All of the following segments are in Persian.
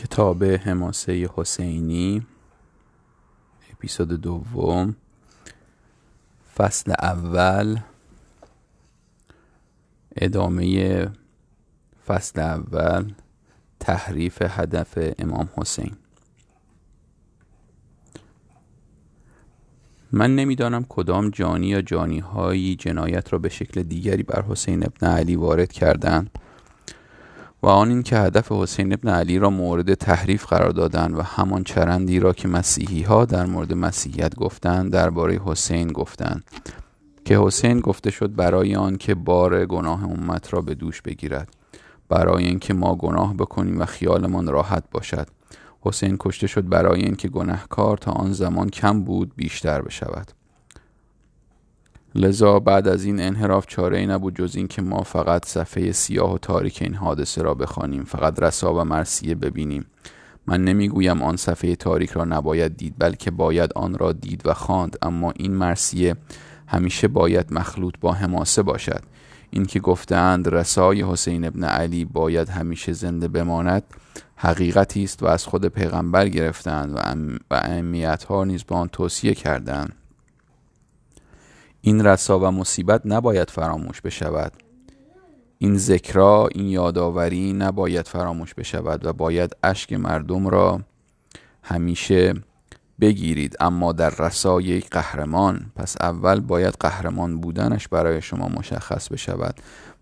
کتاب حماسه حسینی اپیزود دوم فصل اول ادامه فصل اول تحریف هدف امام حسین. من نمی‌دانم کدام جانی یا جانی هایی جنایت را به شکل دیگری بر حسین ابن علی وارد کردند. و آن این که هدف حسین ابن علی را مورد تحریف قرار دادند و همان چرندی را که مسیحی ها در مورد مسیحیت گفتند درباره حسین گفتند. که حسین گفته شد برای آن که بار گناه امت را به دوش بگیرد. برای اینکه ما گناه بکنیم و خیالمان راحت باشد. حسین کشته شد برای اینکه گناهکار تا آن زمان کم بود بیشتر بشود. لذا بعد از این انحراف چاره ای نبود جز اینکه ما فقط صفحه سیاه و تاریک این حادثه را بخوانیم فقط رسا و مرسیه ببینیم. من نمی‌گویم آن صفحه تاریک را نباید دید بلکه باید آن را دید و خواند. اما این مرسیه همیشه باید مخلوط با حماسه باشد. اینکه گفتند رسای حسین ابن علی باید همیشه زنده بماند حقیقتی است و از خود پیغمبر گرفتند و اهمیت ها نیز با آن توصیه کردند این رسا و مصیبت نباید فراموش بشود. این ذکرا این یادآوری نباید فراموش بشود و باید اشک مردم را همیشه بگیرید. اما در رسای یک قهرمان پس اول باید قهرمان بودنش برای شما مشخص بشود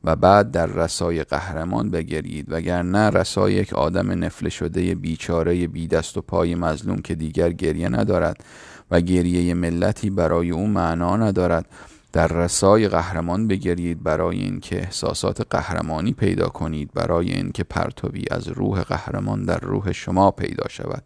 و بعد در رسای قهرمان بگرید وگرنه رسای یک آدم نفله شده بیچاره بی دست و پای مظلوم که دیگر گریه ندارد. و گریه ملتی برای او معنا ندارد. در رسای قهرمان بگرید برای اینکه احساسات قهرمانی پیدا کنید برای اینکه پرتوی از روح قهرمان در روح شما پیدا شود.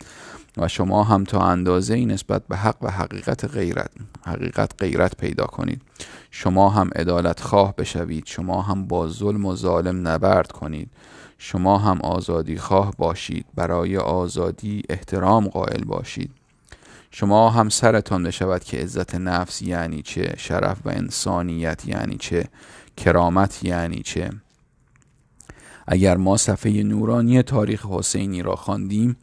و شما هم تا اندازه ای نسبت به حق و حقیقت غیرت حقیقت غیرت پیدا کنید. شما هم عدالت خواه بشوید. شما هم با ظلم و ظالم نبرد کنید. شما هم آزادی خواه باشید. برای آزادی احترام قائل باشید. شما هم سرتان بشود که عزت نفس یعنی چه؟ شرف و انسانیت یعنی چه؟ کرامت یعنی چه؟ اگر ما صفحه نورانی تاریخ حسینی را خواندیم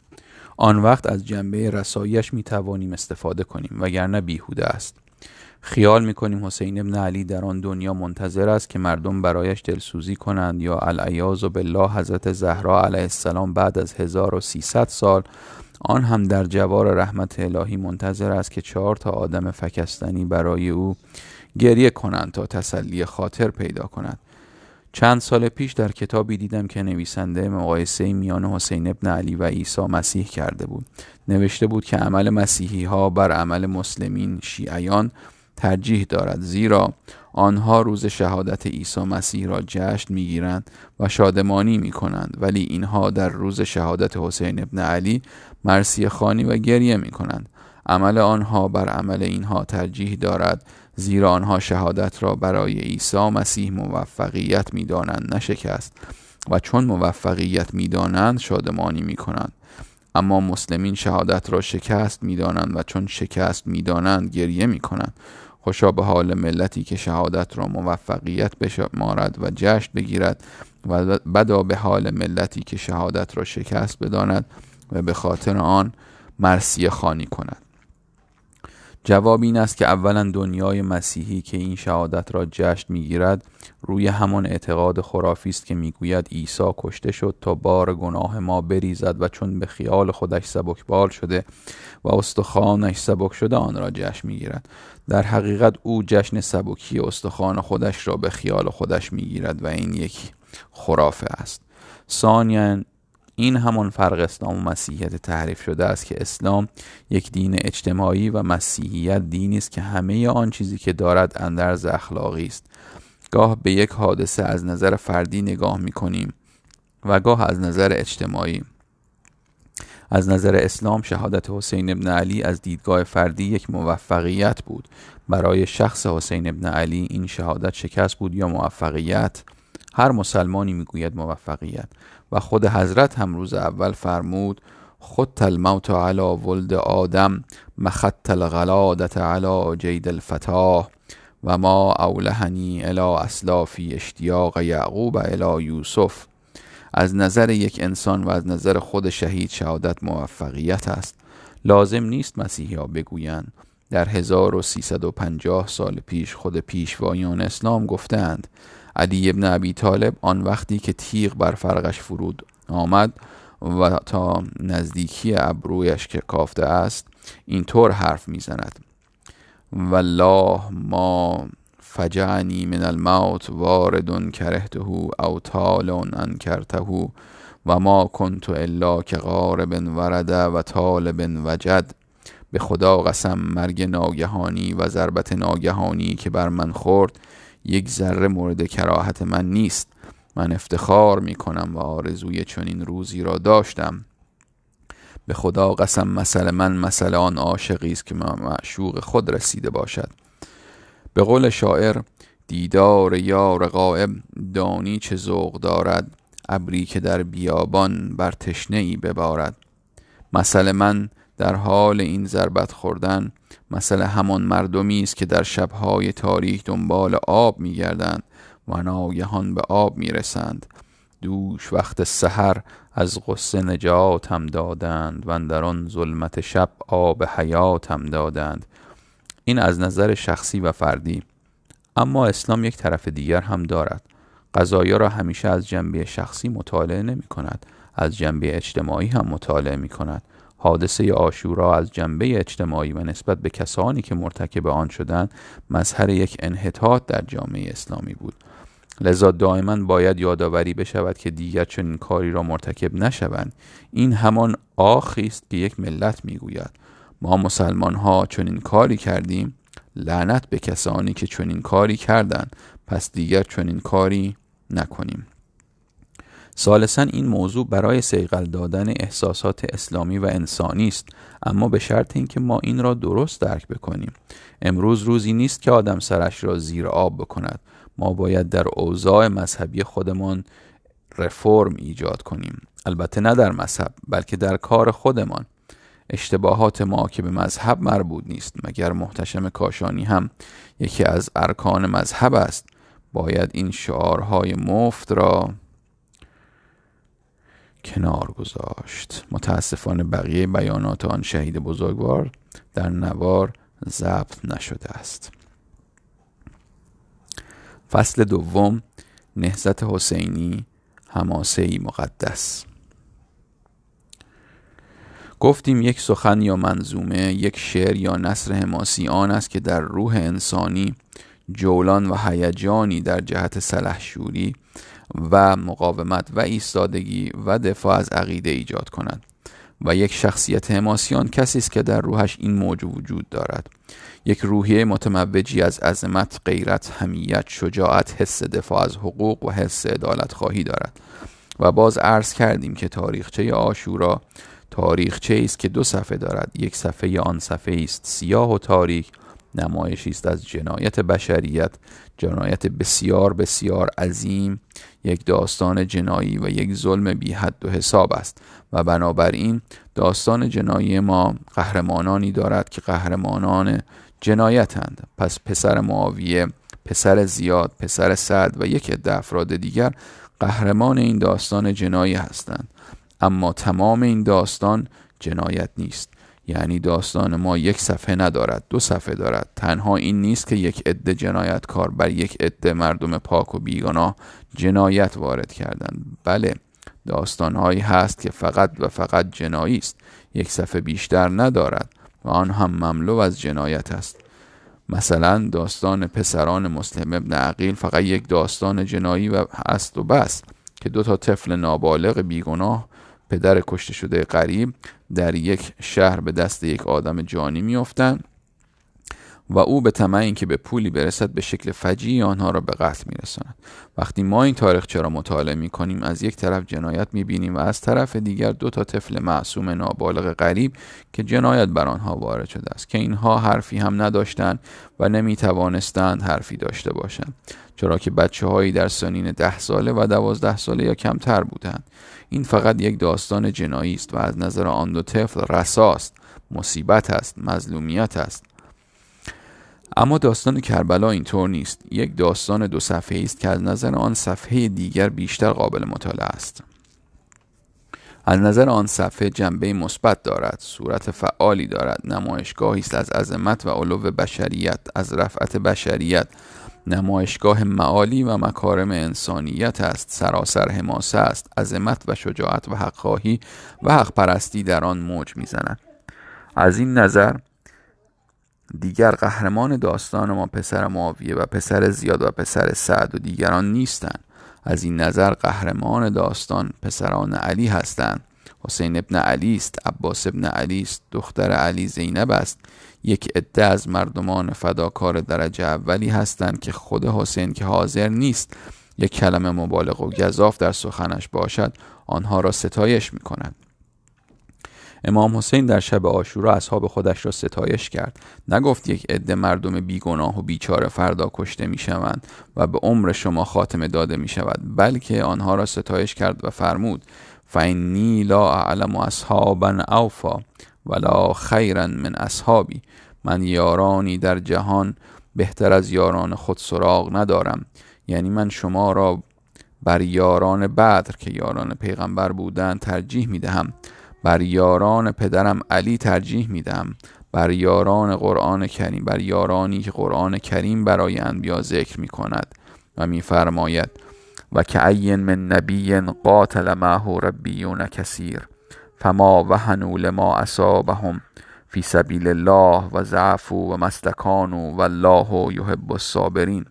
آن وقت از جنبه رسایش می توانیم استفاده کنیم وگرنه بیهوده است. خیال می کنیم حسین ابن علی در آن دنیا منتظر است که مردم برایش دلسوزی کنند یا العیاذ بالله حضرت زهرا علیه السلام بعد از 1300 سال آن هم در جوار رحمت الهی منتظر است که چهار تا آدم فکستنی برای او گریه کنند تا تسلی خاطر پیدا کند. چند سال پیش در کتابی دیدم که نویسنده مقایسه میان حسین ابن علی و عیسی مسیح کرده بود. نوشته بود که عمل مسیحی ها بر عمل مسلمین شیعیان ترجیح دارد زیرا آنها روز شهادت عیسی مسیح را جشن می‌گیرند و شادمانی می کنند ولی اینها در روز شهادت حسین ابن علی مرسی خانی و گریه می کنند عمل آنها بر عمل اینها ترجیح دارد زیرا آنها شهادت را برای عیسی مسیح موفقیت می دانند نشکست و چون موفقیت می دانند شادمانی می کنند اما مسلمین شهادت را شکست می دانند و چون شکست می دانند گریه می کنند خوشا به حال ملتی که شهادت را موفقیت بشمارد و جشن بگیرد و بدا به حال ملتی که شهادت را شکست بداند و به خاطر آن مرسی خانی کند. جواب این است که اولا دنیای مسیحی که این شهادت را جشن می‌گیرد روی همان اعتقاد خرافی است که می‌گوید عیسی کشته شد تا بار گناه ما بریزد و چون به خیال خودش سبکبال شده و استخوانش سبک شده آن را جشن می‌گیرد. در حقیقت او جشن سبکی استخوان خودش را به خیال خودش می‌گیرد و این یک خرافه است. ثانیا این همان فرق اسلام و مسیحیت تعریف شده است که اسلام یک دین اجتماعی و مسیحیت دینی است که همه آن چیزی که دارد اندرز اخلاقی است. گاه به یک حادثه از نظر فردی نگاه می کنیم و گاه از نظر اجتماعی. از نظر اسلام شهادت حسین ابن علی از دیدگاه فردی یک موفقیت بود. برای شخص حسین ابن علی این شهادت شکست بود یا موفقیت؟ هر مسلمانی می‌گوید موفقیت. و خود حضرت هم روز اول فرمود خود الموت علی ولد آدم مخط الغلادت علی جید الفتاه و ما اولهنی الى اسلافی اشتیاق یعقوب الى یوسف. از نظر یک انسان و از نظر خود شهید شهادت موفقیت است. لازم نیست مسیحی ها بگویند. در 1350 سال پیش خود پیشوایان اسلام گفتند علی ابن ابی طالب آن وقتی که تیغ بر فرقش فرود آمد و تا نزدیکی ابرویش که کافته است اینطور حرف می‌زند. والله ما فجعنی من الموت وارد کرهته او طال انکرته و ما کنت الا که غارب ورد و طالب وجد. به خدا قسم مرگ ناگهانی و ضربت ناگهانی که بر من خورد یک ذره مورد کراهت من نیست. من افتخار می کنم و آرزوی چنین روزی را داشتم. به خدا قسم مثل من مثل آن عاشقی است که معشوق خود رسیده باشد. به قول شاعر دیدار یار قائب دانی چه ذوق دارد ابری که در بیابان بر تشنه ای ببارد. مثل من در حال این ضربت خوردن مثل همان مردمی است که در شبهای تاریک دنبال آب میگردند و ناگهان به آب می‌رسند. دوش وقت سحر از غصه نجاتم دادند و در آن ظلمت شب آب حیاتم دادند. این از نظر شخصی و فردی. اما اسلام یک طرف دیگر هم دارد. قضایا را همیشه از جنبه شخصی مطالعه نمی کند. از جنبه اجتماعی هم مطالعه می کند. حادثه آشورا از جنبه اجتماعی و نسبت به کسانی که مرتکب آن شدند مظهر یک انحطاط در جامعه اسلامی بود. لذا دائما باید یادآوری بشود که دیگر چنین کاری را مرتکب نشوند. این همان آخی است که یک ملت می‌گوید. ما مسلمان ها چنین کاری کردیم؟ لعنت به کسانی که چنین کاری کردند پس دیگر چنین کاری نکنیم. سالسا این موضوع برای سیقل دادن احساسات اسلامی و انسانی است اما به شرط اینکه ما این را درست درک بکنیم. امروز روزی نیست که آدم سرش را زیر آب بکند. ما باید در اوضاع مذهبی خودمان رفرم ایجاد کنیم. البته نه در مذهب بلکه در کار خودمان. اشتباهات ما که به مذهب مربوط نیست مگر محتشم کاشانی هم یکی از ارکان مذهب است. باید این شعارهای مفت را کنار گذاشت. متاسفانه بقیه بیانات آن شهید بزرگوار در نوار ضبط نشده است. فصل دوم نهزت حسینی هماسه مقدس. گفتیم یک سخن یا منظومه یک شعر یا نصر حماسی آن است که در روح انسانی جولان و هیجانی در جهت سلحشوری و مقاومت و ایستادگی و دفاع از عقیده ایجاد کند و یک شخصیت حماسیان کسی است که در روحش این موج وجود دارد. یک روحیه متموجی از عظمت، غیرت، همیت، شجاعت، حس دفاع از حقوق و حس عدالت خواهی دارد و باز عرض کردیم که تاریخچه آشورا تاریخچه است که دو صفحه دارد؟ یک صفحه آن صفحه است سیاه و تاریک نمایشی است از جنایت بشریت جنایت بسیار بسیار عظیم یک داستان جنایی و یک ظلم بی حد و حساب است. و بنابراین داستان جنایی ما قهرمانانی دارد که قهرمانان جنایتند. پس پسر معاویه پسر زیاد پسر سعد و یک عده افراد دیگر قهرمان این داستان جنایی هستند. اما تمام این داستان جنایت نیست. یعنی داستان ما یک صفحه ندارد دو صفحه دارد. تنها این نیست که یک عده جنایتکار بر یک عده مردم پاک و بیگناه جنایت وارد کردند. بله داستانهایی هست که فقط و فقط جنایی است. یک صفحه بیشتر ندارد و آن هم مملو از جنایت است. مثلا داستان پسران مسلم ابن عقیل فقط یک داستان جنایی و است و بس که دو تا طفل نابالغ بیگناه پدر کشته شده غریب در یک شهر به دست یک آدم جانی میافتند و او به طمع اینکه به پولی برسد به شکل فجی آنها را به قتل میرساند. وقتی ما این تاریخ چرا مطالعه می کنیم از یک طرف جنایت می بینیم و از طرف دیگر دو تا طفل معصوم نابالغ غریب که جنایت بر آنها وارد شده است که اینها حرفی هم نداشتند و نمی توانستند حرفی داشته باشند. چرا که بچه هایی در سنین ده ساله و دوازده ساله یا کمتر بودند. این فقط یک داستان جنایی است و از نظر آن دو طفل رساست مصیبت است مظلومیت است. اما داستان کربلا اینطور نیست. یک داستان دو صفحه است که از نظر آن صفحه دیگر بیشتر قابل مطالعه است. از نظر آن صفحه جنبه مثبت دارد صورت فعالی دارد نمایشگاهی است از عظمت و علو بشریت از رفعت بشریت نمایشگاه معالی و مکارم انسانیت است. سراسر حماسه است. عظمت و شجاعت و حقخواهی و حق پرستی در آن موج می‌زند از این نظر دیگر قهرمان داستان ما پسر معاویه و پسر زیاد و پسر سعد و دیگران نیستند. از این نظر قهرمان داستان پسران علی هستند. حسین ابن علی است عباس ابن علی است دختر علی زینب است. یک عده از مردمان فداکار درجه اولی هستند که خود حسین که حاضر نیست یک کلمه مبالغ و گذاف در سخنش باشد آنها را ستایش می کند امام حسین در شب آشورا اصحاب خودش را ستایش کرد. نگفت یک عده مردم بیگناه و بیچاره فردا کشته می‌شوند و به عمر شما خاتمه داده می شود بلکه آنها را ستایش کرد و فرمود فینی لا اعلم اصحابا اوفا ولا خیرا من اصحابی. من یارانی در جهان بهتر از یاران خود سراغ ندارم. یعنی من شما را بر یاران بدر که یاران پیغمبر بودند ترجیح می دهم بر یاران پدرم علی ترجیح میدم بر یاران قرآن کریم بر یارانی که قرآن کریم برای انبیا ذکر می کند و میفرماید و که من نبی قاتل معه ربیون کثیر فما وهنوا لما اصابهم فی سبیل الله و ضعفوا و مستکانوا و الله یحب الصابرین.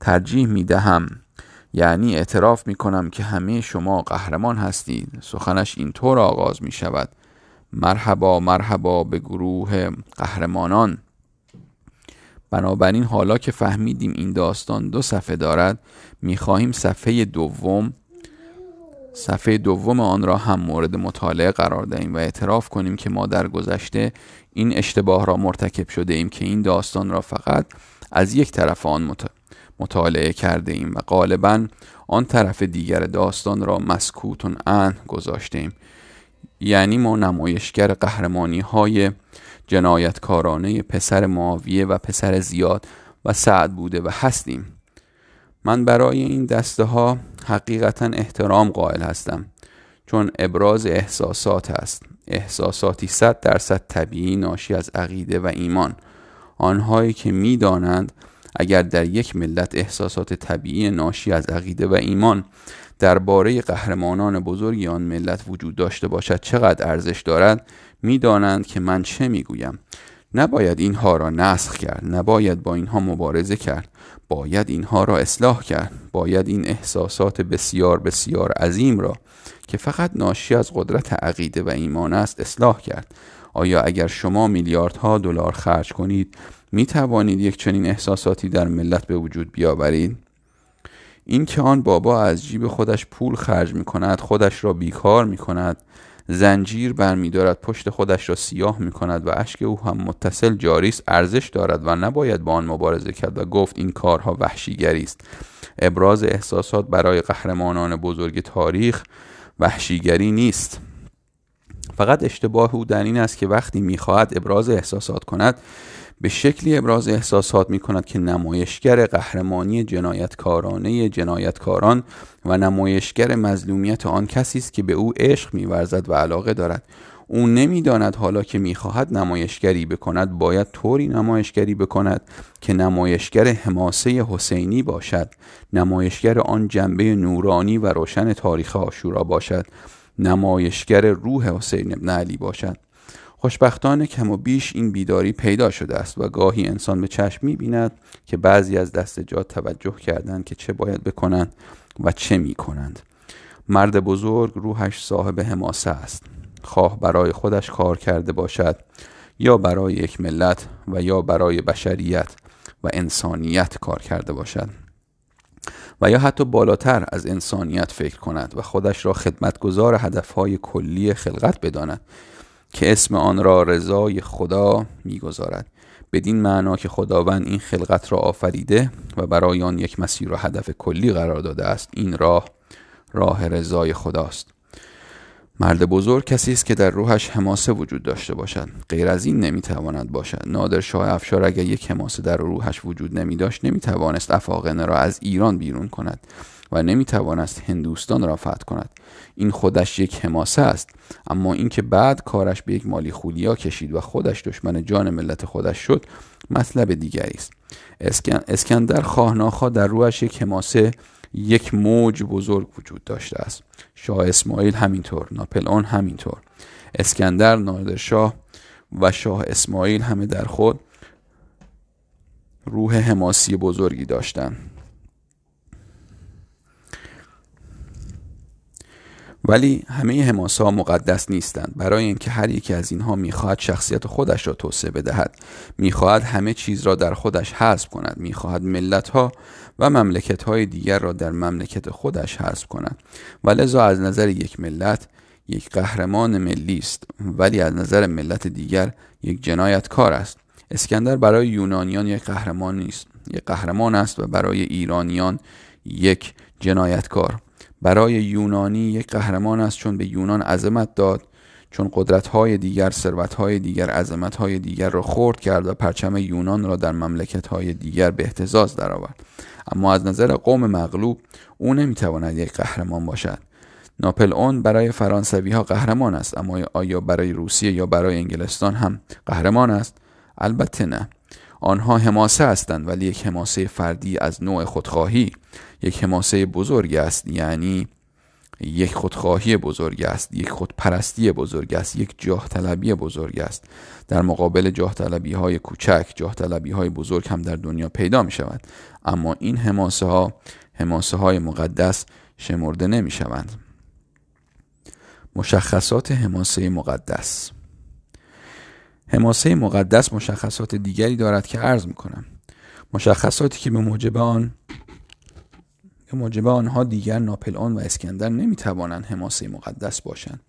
ترجیح می دهم یعنی اعتراف می کنم که همه شما قهرمان هستید. سخنش اینطور آغاز می شود. مرحبا مرحبا به گروه قهرمانان. بنابراین حالا که فهمیدیم این داستان دو صفحه دارد خواهیم صفحه دوم صفحه دوم آن را هم مورد مطالعه قرار دهیم و اعتراف کنیم که ما در گذشته این اشتباه را مرتکب شده ایم که این داستان را فقط از یک طرف آن مطالعه کرده ایم و غالبا آن طرف دیگر داستان را مسکوتون ان گذاشته ایم. یعنی ما نمایشگر قهرمانی های جنایتکارانه پسر معاویه و پسر زیاد و سعد بوده و هستیم. من برای این دسته ها حقیقتا احترام قائل هستم چون ابراز احساسات است. احساساتی صد درصد طبیعی ناشی از عقیده و ایمان. آنهایی که می‌دانند اگر در یک ملت احساسات طبیعی ناشی از عقیده و ایمان درباره قهرمانان بزرگی آن ملت وجود داشته باشد چقدر ارزش دارد می‌دانند که من چه می‌گویم. نباید اینها را نسخ کرد نباید با اینها مبارزه کرد باید اینها را اصلاح کرد باید این احساسات بسیار بسیار عظیم را که فقط ناشی از قدرت عقیده و ایمان است اصلاح کرد. آیا اگر شما میلیاردها دلار خرج کنید می توانید یک چنین احساساتی در ملت به وجود بیاورید؟ اینکه آن بابا از جیب خودش پول خرج می کند خودش را بیکار می کند زنجیر برمیدارد پشت خودش را سیاه می کند و اشک او هم متصل جاری است ارزش دارد و نباید با آن مبارزه کرد و گفت این کارها وحشیگری است. ابراز احساسات برای قهرمانان بزرگ تاریخ وحشیگری نیست. فقط اشتباه او در این است که وقتی می‌خواهد ابراز احساسات کند به شکلی ابراز احساسات می کند که نمایشگر قهرمانی جنایتکارانه جنایتکاران و نمایشگر مظلومیت آن کسی است که به او عشق میورزد و علاقه دارد. او نمی‌داند حالا که می‌خواهد نمایشگری بکند باید طوری نمایشگری بکند که نمایشگر حماسه حسینی باشد نمایشگر آن جنبه نورانی و روشن تاریخ آشورا باشد. نمایشگر روح حسین ابن علی باشد. خوشبختانه کم و بیش این بیداری پیدا شده است و گاهی انسان به چشم می بیند که بعضی از دستجات توجه کردند که چه باید بکنند و چه می کنند مرد بزرگ روحش صاحب حماسه است. خواه برای خودش کار کرده باشد یا برای یک ملت و یا برای بشریت و انسانیت کار کرده باشد. و یا حتی بالاتر از انسانیت فکر کند و خودش را خدمتگزار هدفهای کلی خلقت بداند که اسم آن را رضای خدا می‌گذارد. بدین معنا که خداوند این خلقت را آفریده و برای آن یک مسیر و هدف کلی قرار داده است این راه راه رضای خداست. مرد بزرگ کسی است که در روحش حماسه وجود داشته باشد. غیر از این نمی‌تواند باشد. نادر شاه افشار اگر یک حماسه در روحش وجود نمی داشت نمی توانست افاقنه را از ایران بیرون کند و نمی توانست هندوستان را فتح کند. این خودش یک حماسه است اما اینکه بعد کارش به یک مالی خولیا کشید و خودش دشمن جان ملت خودش شد مطلب دیگری است. اسکندر خواه در روحش یک حماسه یک موج بزرگ وجود داشته است. شاه اسماعیل همینطور ناپلئون همینطور. اسکندر نادرشاه و شاه اسماعیل همه در خود روح حماسی بزرگی داشتند. ولی همه حماسه ها مقدس نیستند. برای اینکه هر یکی از اینها می‌خواهد شخصیت خودش را توسعه بدهد. می‌خواهد همه چیز را در خودش حذف کند. می‌خواهد ملت ها و مملکت های دیگر را در مملکت خودش حذف کند. و لذا از نظر یک ملت یک قهرمان ملی است. ولی از نظر ملت دیگر یک جنایتکار است. اسکندر برای یونانیان یک قهرمان نیست. یک قهرمان است و برای ایرانیان یک جنایتکار. برای یونانی یک قهرمان است چون به یونان عظمت داد چون قدرت‌های دیگر ثروت‌های دیگر عظمت‌های دیگر را خورد کرد و پرچم یونان را در مملکت‌های دیگر به احتزاز درآورد. اما از نظر قوم مغلوب او نمی‌تواند یک قهرمان باشد. ناپل اون برای فرانسوی ها قهرمان است اما آیا برای روسیه یا برای انگلستان هم قهرمان است؟ البته نه. آنها حماسه هستند ولی یک حماسه فردی از نوع خودخواهی. یک حماسه بزرگ است یعنی یک خودخواهی بزرگ است یک خودپرستی بزرگ است یک جاه طلبی بزرگ است. در مقابل جاه طلبی های کوچک جاه طلبی های بزرگ هم در دنیا پیدا می شود اما این حماسه ها حماسه های مقدس شمرده نمی شوند مشخصات حماسه مقدس. حماسه مقدس مشخصات دیگری دارد که عرض می کنم مشخصاتی که به موجب آن به موجب آنها دیگر ناپلئون و اسکندر نمی توانند حماسه مقدس باشند.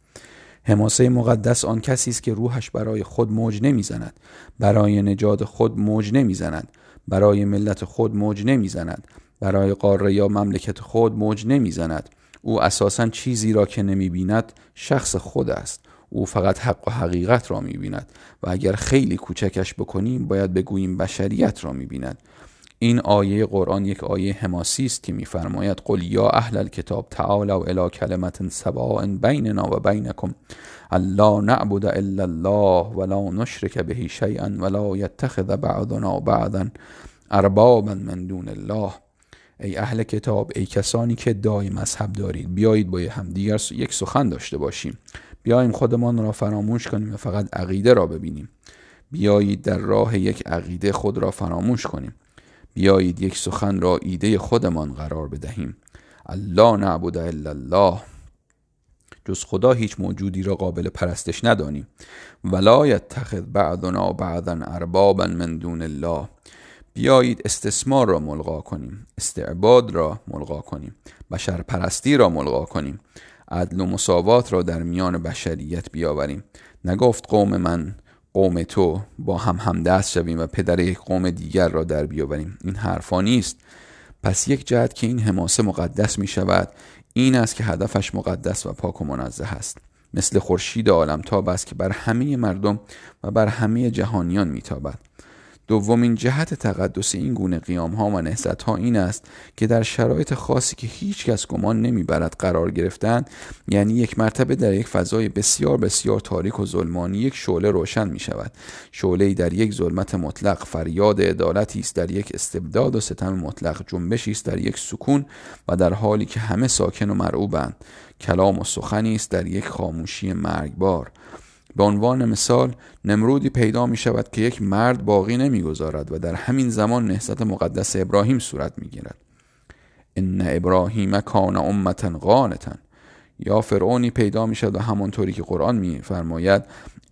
حماسه مقدس آن کسی است که روحش برای خود موج نمی‌زند برای نجات خود موج نمی‌زند برای ملت خود موج نمی‌زند برای قاره یا مملکت خود موج نمی‌زند. او اساسا چیزی را که نمی بیند شخص خود است. او فقط حق و حقیقت را می بیند و اگر خیلی کوچکش بکنیم باید بگوییم بشریت را می بیند این آیه قرآن یک آیه حماسی است که میفرماید قل یا اهل الکتاب تعالوا الی کلمت سواء بیننا و بینکم الا نعبد الا الله ولا نشرک به شیئا ولا یتخذ بعضنا بعضا اربابا من دون الله. ای اهل کتاب ای کسانی که دای مذهب دارید بیایید با هم دیگر یک سخن داشته باشیم. بیاییم خودمان را فراموش کنیم و فقط عقیده را ببینیم. بیایید در راه یک عقیده خود را فراموش کنیم. بیایید یک سخن را ایده خودمان قرار بدهیم. الله نعبد الا الله. جز خدا هیچ موجودی را قابل پرستش ندانیم ولا یتخذ بعضنا بعضا اربابا من دون الله. بیایید استثمار را ملغا کنیم استعباد را ملغا کنیم بشر پرستی را ملغا کنیم عدل و مساوات را در میان بشریت بیاوریم. نگفت قوم من قوم تو با هم همدست شویم و پدر یک قوم دیگر را در بیاوریم. این حرفا نیست. پس یک جهت که این حماسه مقدس می شود این است که هدفش مقدس و پاک و منزه است. مثل خورشید عالمتاب است که بر همه مردم و بر همه جهانیان میتابد دومین جهت تقدس این گونه قیام ها و نهزت ها این است که در شرایط خاصی که هیچ کس گمان نمی‌برد قرار گرفتن یعنی یک مرتبه در یک فضای بسیار بسیار تاریک و ظلمانی یک شعله روشن می شود شعله در یک ظلمت مطلق فریاد عدالتی است در یک استبداد و ستم مطلق جنبشی است در یک سکون و در حالی که همه ساکن و مرعوبند. کلام و سخنی است در یک خاموشی مرگبار. به عنوان مثال نمرودی پیدا می شود که یک مرد باقی نمی‌گذارد و در همین زمان نهضت مقدس ابراهیم صورت می گیرد. ان ابراهیم کان امتا قانتا یا فرعونی پیدا می شود و همانطوری که قرآن می فرماید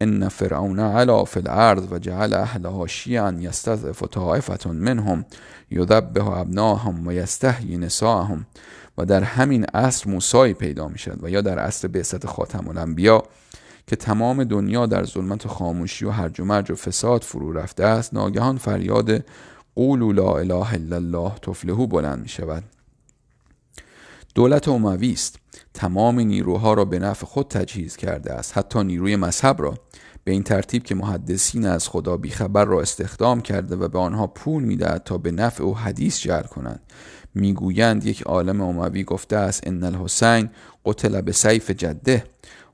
ان فرعون علا فی الارض و جعل اهلها شیعا یستضعف طائفه منهم یذبح ابناهم و یستحیی نساءهم. و در همین عصر موسایی پیدا می شود و یا در عصر بعثت خاتم الانبیا که تمام دنیا در ظلمت و خاموشی و هرج و مرج و فساد فرو رفته است ناگهان فریاد قولوا لا اله الا الله تفلحو بلند می شود دولت اموی است. تمام نیروها را به نفع خود تجهیز کرده است. حتی نیروی مذهب را. به این ترتیب که محدثین از خدا بیخبر را استخدام کرده و به آنها پول می‌دهد تا به نفع او حدیث جر کنند. می‌گویند یک عالم اموی گفته است ان الحسین قتل به سیف جده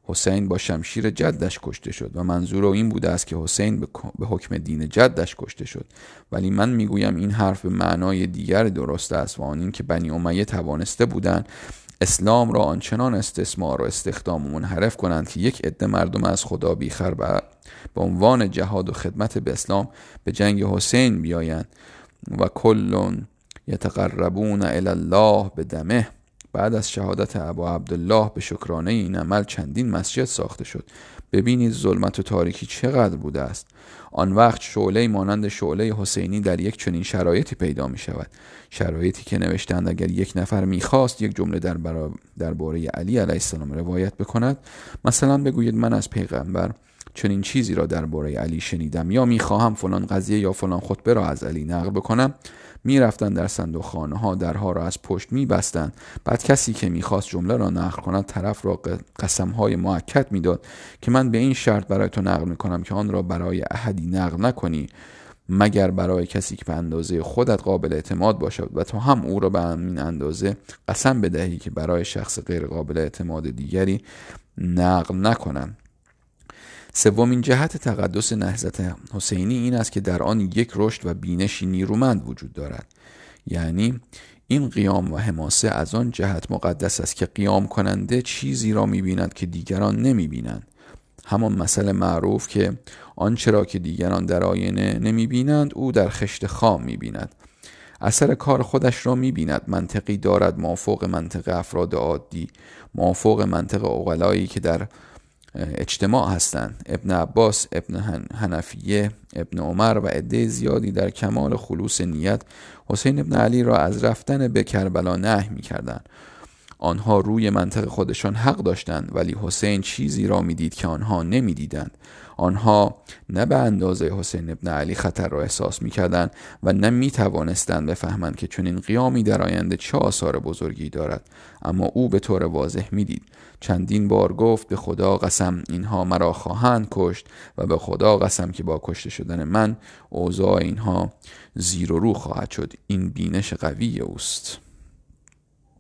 حسین با شمشیر جدش کشته شد و منظور او این بوده است که حسین به حکم دین جدش کشته شد. ولی من می‌گویم این حرف به معنای دیگر درست است و آن این که بنی امیه توانسته بودند اسلام را آنچنان استثمار و استخدام و منحرف کنند که یک عده مردم از خدا بیخر و به عنوان جهاد و خدمت به اسلام به جنگ حسین بیایند و کلون یتقربون الی الله به دمه. بعد از شهادت ابا عبدالله به شکرانه این عمل چندین مسجد ساخته شد. ببینید ظلمت و تاریکی چقدر بوده است. آن وقت شعله مانند شعله حسینی در یک چنین شرایطی پیدا می شود شرایطی که نوشتند اگر یک نفر می‌خواست یک جمله در درباره علی علیه السلام روایت بکند مثلا بگوید من از پیغمبر چنین چیزی را درباره علی شنیدم یا می‌خواهم فلان قضیه یا فلان خطبه را از علی نقل بکنم می‌رفتند در صندوق خانه ها درها را از پشت میبستند. بعد کسی که می‌خواست جمله را نقل کند طرف را قسم های معکد می‌داد که من به این شرط برای تو نقل می‌کنم که آن را برای احدی نقل نکنی مگر برای کسی که به اندازه خودت قابل اعتماد باشد و تو هم او را به همین اندازه قسم بدهی که برای شخص غیر قابل اعتماد دیگری نقل نکنند. سومین جهت تقدس نهضت حسینی این است که در آن یک رشد و بینشی نیرومند وجود دارد. یعنی این قیام و حماسه از آن جهت مقدس است که قیام کننده چیزی را می‌بیند که دیگران نمی‌بینند. همان مسئله معروف که آنچه را که دیگران در آینه نمی‌بینند او در خشت خام می‌بیند. اثر کار خودش را می‌بیند. منطقی دارد مافوق منطق افراد عادی مافوق منطق اغلایی که در اجتماع هستند ابن عباس ابن حنفیه ابن عمر و عده زیادی در کمال خلوص نیت حسین ابن علی را از رفتن به کربلا نه می کردن. آنها روی منطق خودشان حق داشتند ولی حسین چیزی را می‌دید که آنها نمی‌دیدند آنها نه به اندازه حسین ابن علی خطر را احساس می‌کردند و نه می توانستند بفهمند که چنین قیامی در آینده چه آثار بزرگی دارد. اما او به طور واضح می‌دید. چندین بار گفت به خدا قسم اینها مرا خواهند کشت و به خدا قسم که با کشته شدن من اوضاع اینها زیر و رو خواهد شد. این بینش قوی اوست.